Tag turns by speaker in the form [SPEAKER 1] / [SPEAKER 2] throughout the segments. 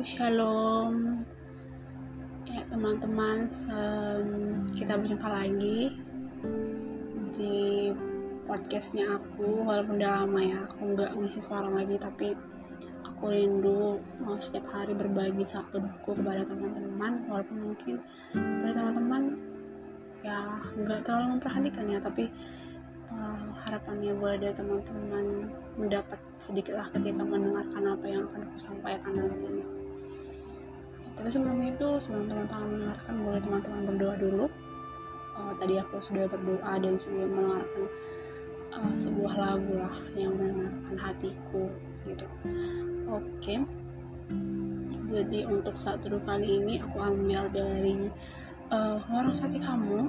[SPEAKER 1] shalom. Ya teman-teman kita berjumpa lagi di podcastnya aku. Walaupun udah lama ya aku nggak ngisi suara lagi tapi aku rindu mau setiap hari berbagi satu buku kepada teman-teman. Walaupun mungkin dari teman-teman ya nggak terlalu memperhatikan ya tapi uh, harapannya boleh dari teman-teman mendapat sedikitlah ketika mendengarkan apa yang akan aku sampaikan nantinya tapi sebelum itu sebelum teman-teman mendengarkan boleh teman-teman berdoa dulu. Uh, tadi aku sudah berdoa dan sudah mendengarkan uh, sebuah lagu lah yang menenangkan hatiku gitu. Oke. Okay. jadi untuk saat dulu kali ini aku ambil dari uh, warung sate kamu.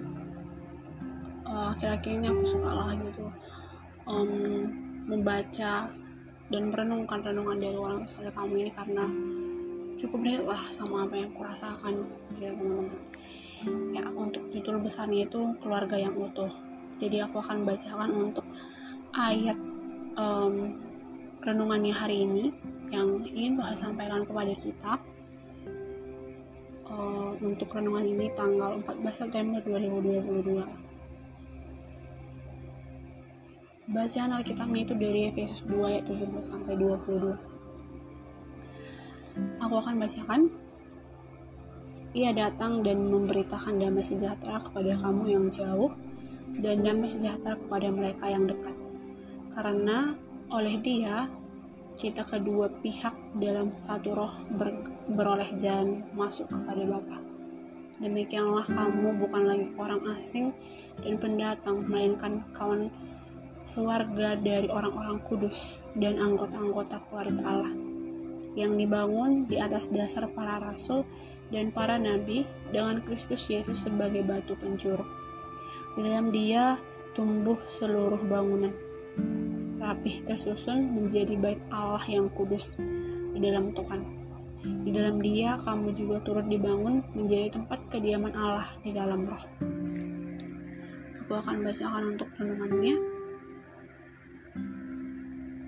[SPEAKER 1] Uh, akhir-akhir ini aku suka lah gitu. Um, membaca dan merenungkan renungan dari warung sate kamu ini karena cukup relate lah sama apa yang aku rasakan. Ya teman-teman ya untuk judul besarnya itu keluarga yang utuh. Jadi aku akan bacakan untuk ayat um, renungannya hari ini yang ingin Tuhan sampaikan kepada kita. Uh, untuk renungan ini tanggal 14 September 2022 bacaan Alkitabnya itu dari Efesus 2 ayat 17 sampai 22 aku akan bacakan ia datang dan memberitakan damai sejahtera kepada kamu yang jauh dan damai sejahtera kepada mereka yang dekat. Karena oleh dia, kita kedua pihak dalam satu roh ber, beroleh jalan masuk kepada Bapa. Demikianlah kamu bukan lagi orang asing dan pendatang, melainkan kawan sewarga dari orang-orang kudus dan anggota-anggota keluarga Allah yang dibangun di atas dasar para rasul dan para nabi dengan Kristus Yesus sebagai batu pencuruk di dalam dia tumbuh seluruh bangunan, rapih tersusun menjadi bait Allah yang kudus di dalam Tuhan. Di dalam dia kamu juga turut dibangun menjadi tempat kediaman Allah di dalam roh. Aku akan bacakan untuk renungannya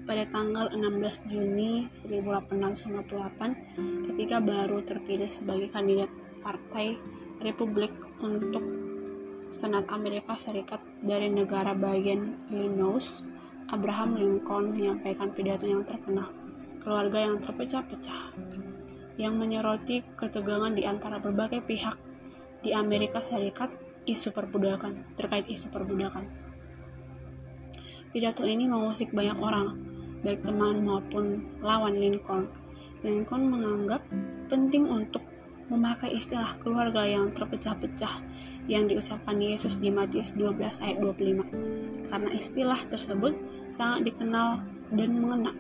[SPEAKER 1] pada tanggal 16 Juni 1858 ketika baru terpilih sebagai kandidat Partai Republik untuk Senat Amerika Serikat dari negara bagian Illinois, Abraham Lincoln menyampaikan pidato yang terkenal, keluarga yang terpecah-pecah, yang menyoroti ketegangan di antara berbagai pihak di Amerika Serikat isu perbudakan, terkait isu perbudakan. Pidato ini mengusik banyak orang, baik teman maupun lawan Lincoln. Lincoln menganggap penting untuk memakai istilah keluarga yang terpecah-pecah yang diucapkan Yesus di Matius 12 ayat 25. Karena istilah tersebut sangat dikenal dan mengena.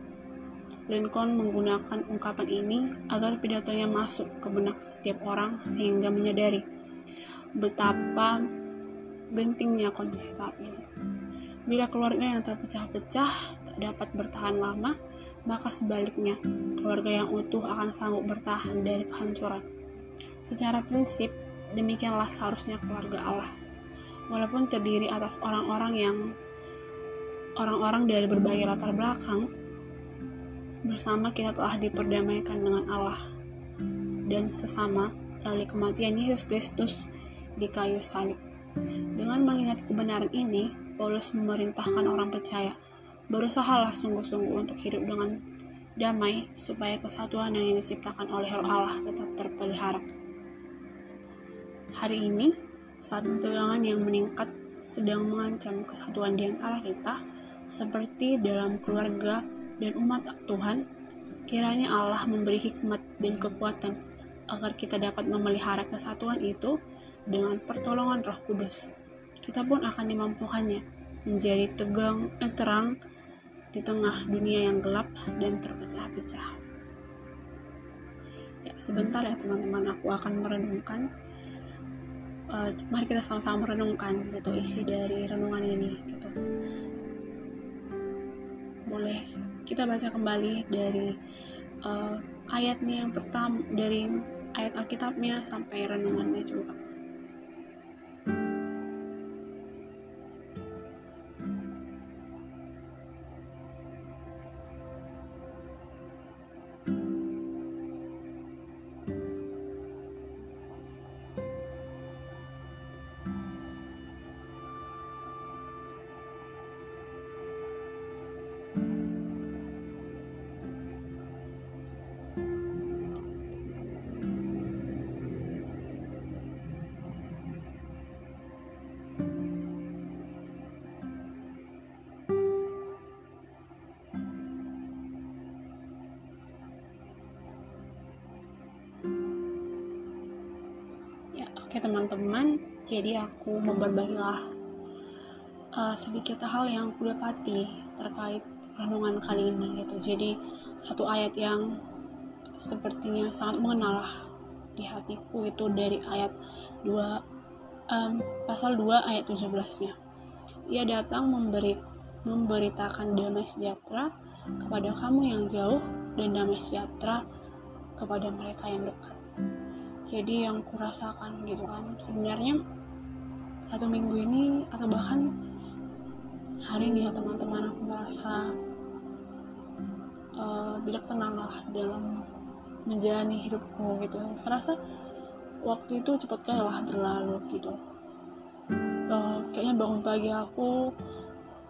[SPEAKER 1] Lincoln menggunakan ungkapan ini agar pidatonya masuk ke benak setiap orang sehingga menyadari betapa gentingnya kondisi saat ini. Bila keluarga yang terpecah-pecah dapat bertahan lama, maka sebaliknya, keluarga yang utuh akan sanggup bertahan dari kehancuran. Secara prinsip, demikianlah seharusnya keluarga Allah. Walaupun terdiri atas orang-orang yang orang-orang dari berbagai latar belakang, bersama kita telah diperdamaikan dengan Allah dan sesama melalui kematian Yesus Kristus di kayu salib. Dengan mengingat kebenaran ini, Paulus memerintahkan orang percaya, berusahalah sungguh-sungguh untuk hidup dengan damai supaya kesatuan yang diciptakan oleh Roh Allah tetap terpelihara. Hari ini, saat ketegangan yang meningkat sedang mengancam kesatuan di antara kita, seperti dalam keluarga dan umat Tuhan, kiranya Allah memberi hikmat dan kekuatan agar kita dapat memelihara kesatuan itu dengan pertolongan Roh Kudus. Kita pun akan dimampukannya menjadi tegang eh, terang di tengah dunia yang gelap dan terpecah-pecah. Ya, sebentar ya teman-teman, aku akan merenungkan. Uh, mari kita sama-sama merenungkan gitu isi dari renungan ini gitu. Boleh kita baca kembali dari uh, ayatnya yang pertama dari ayat Alkitabnya sampai renungannya juga Oke teman-teman, jadi aku mau berbagilah uh, sedikit hal yang aku dapati terkait renungan kali ini gitu. Jadi satu ayat yang sepertinya sangat mengenal di hatiku itu dari ayat 2 um, pasal 2 ayat 17-nya. Ia datang memberi memberitakan damai sejahtera kepada kamu yang jauh dan damai sejahtera kepada mereka yang dekat jadi yang kurasakan gitu kan. Sebenarnya satu minggu ini atau bahkan hari ini ya teman-teman aku merasa uh, tidak tenang lah dalam menjalani hidupku gitu. Serasa waktu itu cepat kalah berlalu gitu. Uh, kayaknya bangun pagi aku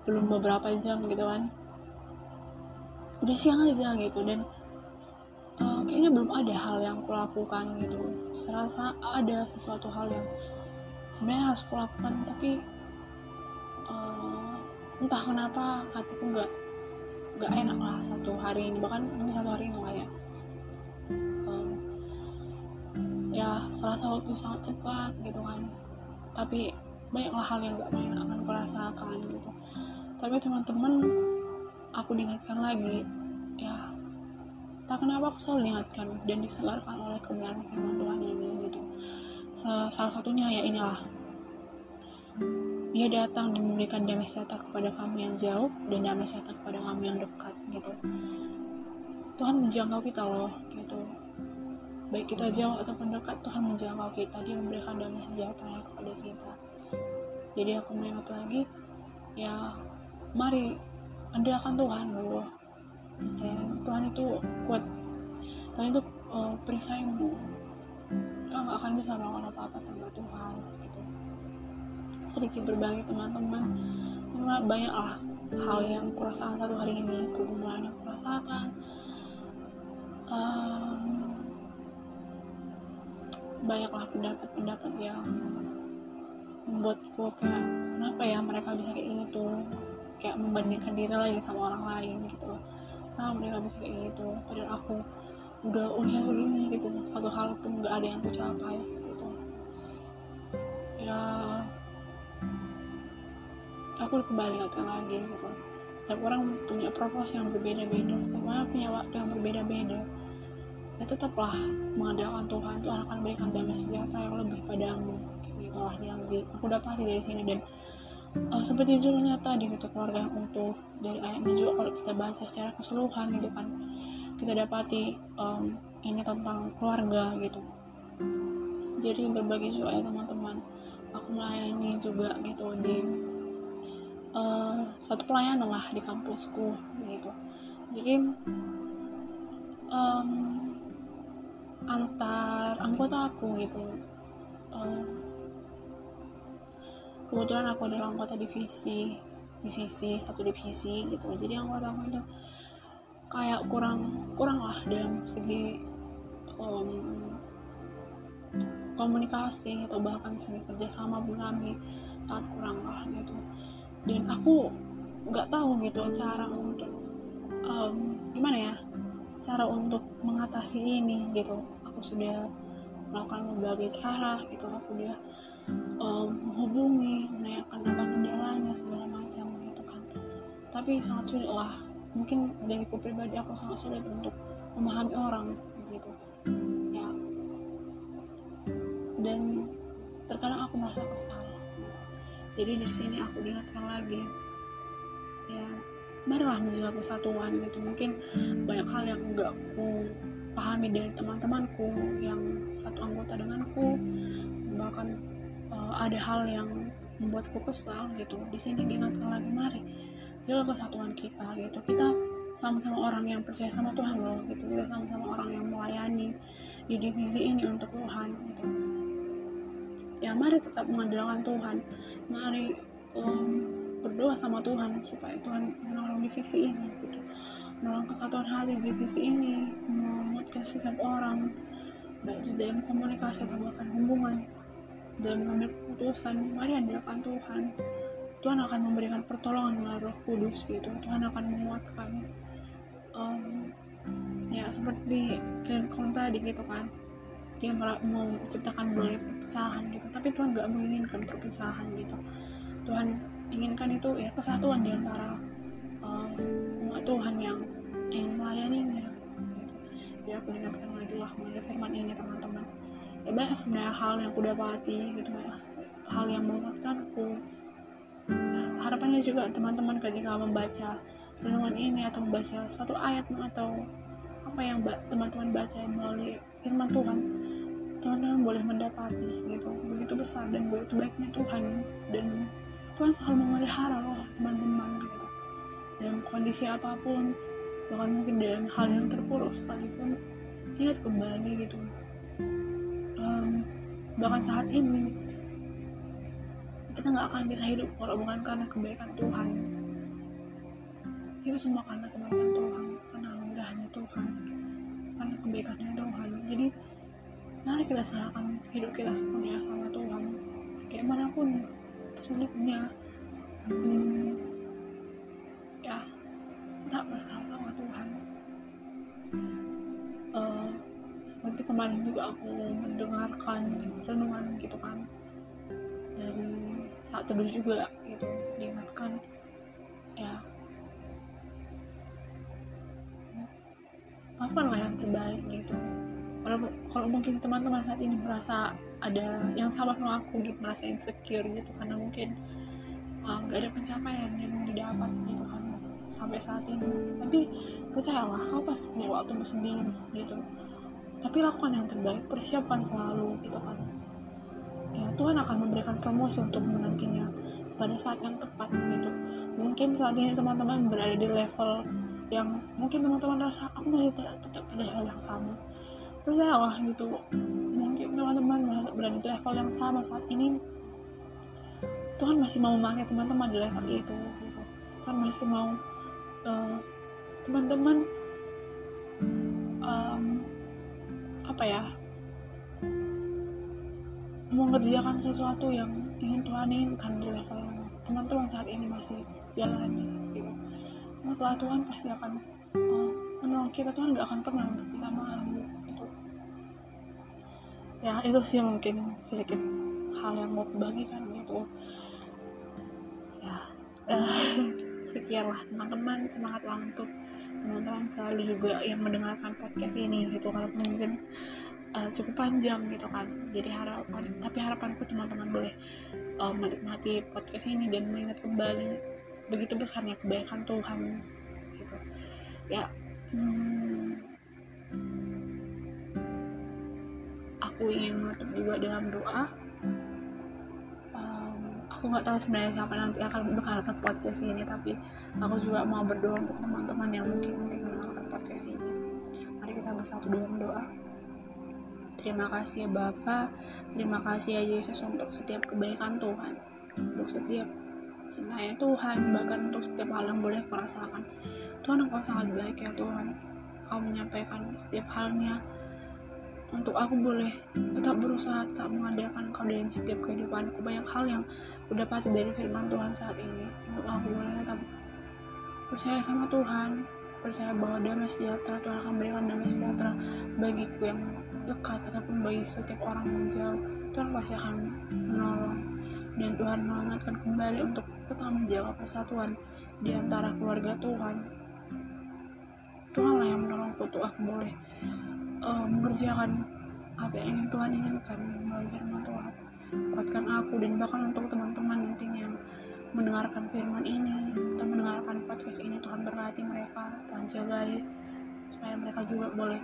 [SPEAKER 1] belum beberapa jam gitu kan. Udah siang aja gitu dan kayaknya belum ada hal yang kulakukan gitu. Serasa ada sesuatu hal yang sebenarnya harus kulakukan tapi uh, entah kenapa hatiku nggak nggak enak lah satu hari ini. Bahkan mungkin satu hari ini lah ya. Um, ya selasa waktu sangat cepat gitu kan. Tapi banyaklah hal yang gak main akan kurasakan gitu. Tapi teman-teman aku diingatkan lagi ya tak kenapa aku selalu diingatkan dan disegarkan oleh kebenaran firman Tuhan ini gitu salah satunya ya inilah. Dia datang dan memberikan damai sejahtera kepada kamu yang jauh dan damai sejahtera kepada kamu yang dekat gitu. Tuhan menjangkau kita loh gitu. Baik kita jauh ataupun dekat Tuhan menjangkau kita. Dia memberikan damai sejahtera kepada kita. Jadi aku mengingat lagi ya mari andalkan Tuhan dulu dan Tuhan itu kuat. Tuhan itu uh, perisaimu kau nggak akan bisa melakukan apa-apa tanpa Tuhan gitu. Sedikit berbagi teman-teman. Karena banyaklah hal yang kurasakan satu hari ini. Pergumulan yang kurasakan um, banyaklah pendapat-pendapat yang membuatku kayak kenapa ya mereka bisa kayak gitu kayak membandingkan diri lagi sama orang lain gitu kenapa mereka bisa kayak gitu. Padahal aku udah usia segini gitu. Satu hal pun nggak ada yang aku capai gitu. Ya aku kembali lagi gitu. Setiap orang punya proporsi yang berbeda-beda. Setiap orang punya waktu yang berbeda-beda. Ya tetaplah mengandalkan Tuhan. Tuhan akan berikan damai sejahtera yang lebih padamu. Gitu lah yang aku dapati dari sini dan uh, seperti judulnya tadi gitu keluarga yang utuh. Dari ayatnya juga kalau kita bahas secara keseluruhan gitu kan. Kita dapati um, ini tentang keluarga gitu. Jadi berbagi juga ya teman-teman aku melayani juga gitu di uh, satu pelayanan lah di kampusku gitu. Jadi um, antar anggota aku gitu uh, kebetulan aku adalah anggota divisi divisi satu divisi gitu. Jadi anggota aku itu kayak kurang kurang lah dalam segi um, komunikasi atau bahkan segi kerjasama pun kami sangat kurang lah gitu. Dan aku nggak tahu gitu cara untuk um, gimana ya cara untuk mengatasi ini gitu. Aku sudah melakukan berbagai cara gitu. Aku udah um, menghubungi menanyakan apa kendalanya segala macam gitu kan. Tapi sangat sulit lah. Mungkin dariku pribadi aku sangat sulit untuk memahami orang gitu. Ya. Dan terkadang aku merasa kesal gitu. jadi dari sini aku diingatkan lagi. Ya marilah menjaga kesatuan gitu. Mungkin banyak hal yang enggak aku pahami dari teman-temanku yang satu anggota denganku bahkan uh, ada hal yang membuatku kesal gitu. Di sini diingatkan lagi mari jaga kesatuan kita gitu. Kita sama-sama orang yang percaya sama Tuhan loh gitu. Kita sama-sama orang yang melayani di divisi ini untuk Tuhan gitu. Ya mari tetap mengandalkan Tuhan. Mari um, berdoa sama Tuhan supaya Tuhan menolong divisi ini gitu. Menolong kesatuan hati di divisi ini menguatkan setiap orang baik di dalam komunikasi atau bahkan hubungan dan mengambil keputusan mari andalkan Tuhan. Tuhan akan memberikan pertolongan melalui Roh Kudus gitu. Tuhan akan menguatkan. Um, ya seperti Lincoln tadi gitu kan. Dia mau menciptakan boleh perpecahan gitu. Tapi Tuhan nggak menginginkan perpecahan gitu. Tuhan inginkan itu ya kesatuan di antara uh, Tuhan yang ingin melayaninya gitu. jadi aku ingatkan lagi lah melalui firman ini teman-teman ya banyak sebenarnya hal yang aku dapati gitu banyak hal yang menguatkanku nah, harapannya juga teman-teman ketika membaca renungan ini atau membaca suatu ayat atau apa yang teman-teman baca melalui firman Tuhan teman-teman boleh mendapati gitu begitu besar dan begitu baiknya Tuhan. Dan Tuhan selalu memelihara loh teman-teman gitu. Dalam kondisi apa pun bahkan mungkin dalam hal yang terpuruk sekalipun ingat kembali gitu um, bahkan saat ini kita nggak akan bisa hidup kalau bukan karena kebaikan Tuhan. Itu semua karena kebaikan Tuhan karena anugerahnya Tuhan karena kebaikannya Tuhan. Jadi mari kita serahkan hidup kita sepenuhnya sama Tuhan. Kayak mana pun sulitnya hmm, kemarin juga aku mendengarkan renungan gitu kan. Dari saat teduh juga gitu diingatkan. Ya. Lakukanlah yang terbaik gitu. Kalau kalau mungkin teman-teman saat ini merasa ada yang sama sama aku gitu merasa insecure gitu karena mungkin uh, nggak uh, ada pencapaian yang didapat gitu kan sampai saat ini. Tapi percayalah kau pasti punya waktu sendiri gitu tapi lakukan yang terbaik persiapkan selalu gitu kan. Ya Tuhan akan memberikan promosi untuk menantinya pada saat yang tepat gitu. Mungkin saat ini teman-teman berada di level yang mungkin teman-teman rasa aku masih tetap pada hal yang sama. Percayalah gitu. Mungkin teman-teman berada di level yang sama saat ini Tuhan masih mau memakai teman-teman di level itu gitu. Tuhan masih mau uh, teman-teman um, apa ya mengerjakan sesuatu yang ingin Tuhan inginkan di level teman-teman saat ini masih jalani gitu. Setelah Tuhan pasti akan uh, menolong kita Tuhan gak akan pernah untuk kita malu gitu. Ya itu sih mungkin sedikit hal yang mau bagikan gitu. Ya uh, sekianlah teman-teman. Semangatlah untuk teman-teman selalu juga yang mendengarkan podcast ini gitu karena mungkin uh, cukup panjang gitu kan. Jadi harapan tapi harapanku teman-teman boleh uh, menikmati podcast ini dan mengingat kembali begitu besarnya kebaikan Tuhan gitu. Ya hmm, aku ingin menutup juga dengan doa aku nggak tahu sebenarnya siapa nanti akan mendengarkan podcast ini tapi aku juga mau berdoa untuk teman-teman yang mungkin mungkin mendengarkan podcast ini. Mari kita bersatu dalam doa. Terima kasih ya Bapak, terima kasih ya Yesus untuk setiap kebaikan Tuhan, untuk setiap cintanya Tuhan bahkan untuk setiap hal yang boleh kau rasakan. Tuhan engkau sangat baik ya Tuhan. Kau menyampaikan setiap halnya. Untuk aku boleh tetap berusaha tetap mengadakan kau dalam setiap kehidupanku. Banyak hal yang pasti dari firman Tuhan saat ini. Untuk aku boleh tetap percaya sama Tuhan percaya bahwa damai sejahtera Tuhan akan berikan damai sejahtera bagiku yang dekat ataupun bagi setiap orang yang jauh. Tuhan pasti akan menolong dan Tuhan mengingatkan kembali untuk tetap menjaga persatuan di antara keluarga Tuhan. Tuhanlah yang menolongku untuk aku boleh uh, mengerjakan apa yang ingin Tuhan inginkan melalui firman Tuhan kuatkan aku dan bahkan untuk teman-teman nantinya yang mendengarkan firman ini atau mendengarkan podcast ini Tuhan berkati mereka Tuhan jagai supaya mereka juga boleh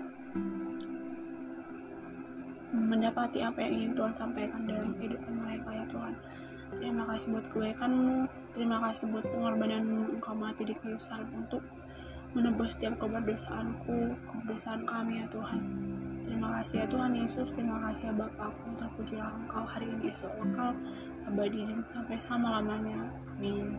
[SPEAKER 1] mendapati apa yang ingin Tuhan sampaikan dalam kehidupan mereka ya Tuhan Terima kasih buat kebaikanmu, terima kasih buat pengorbananmu engkau mati di kayu salib untuk menebus setiap keberdosaanku, keberdosaan kami ya Tuhan. Terima kasih ya Tuhan Yesus, terima kasih ya Bapakku, terpujilah engkau hari ini esok bakal abadi dan sampai sama lamanya. Amin.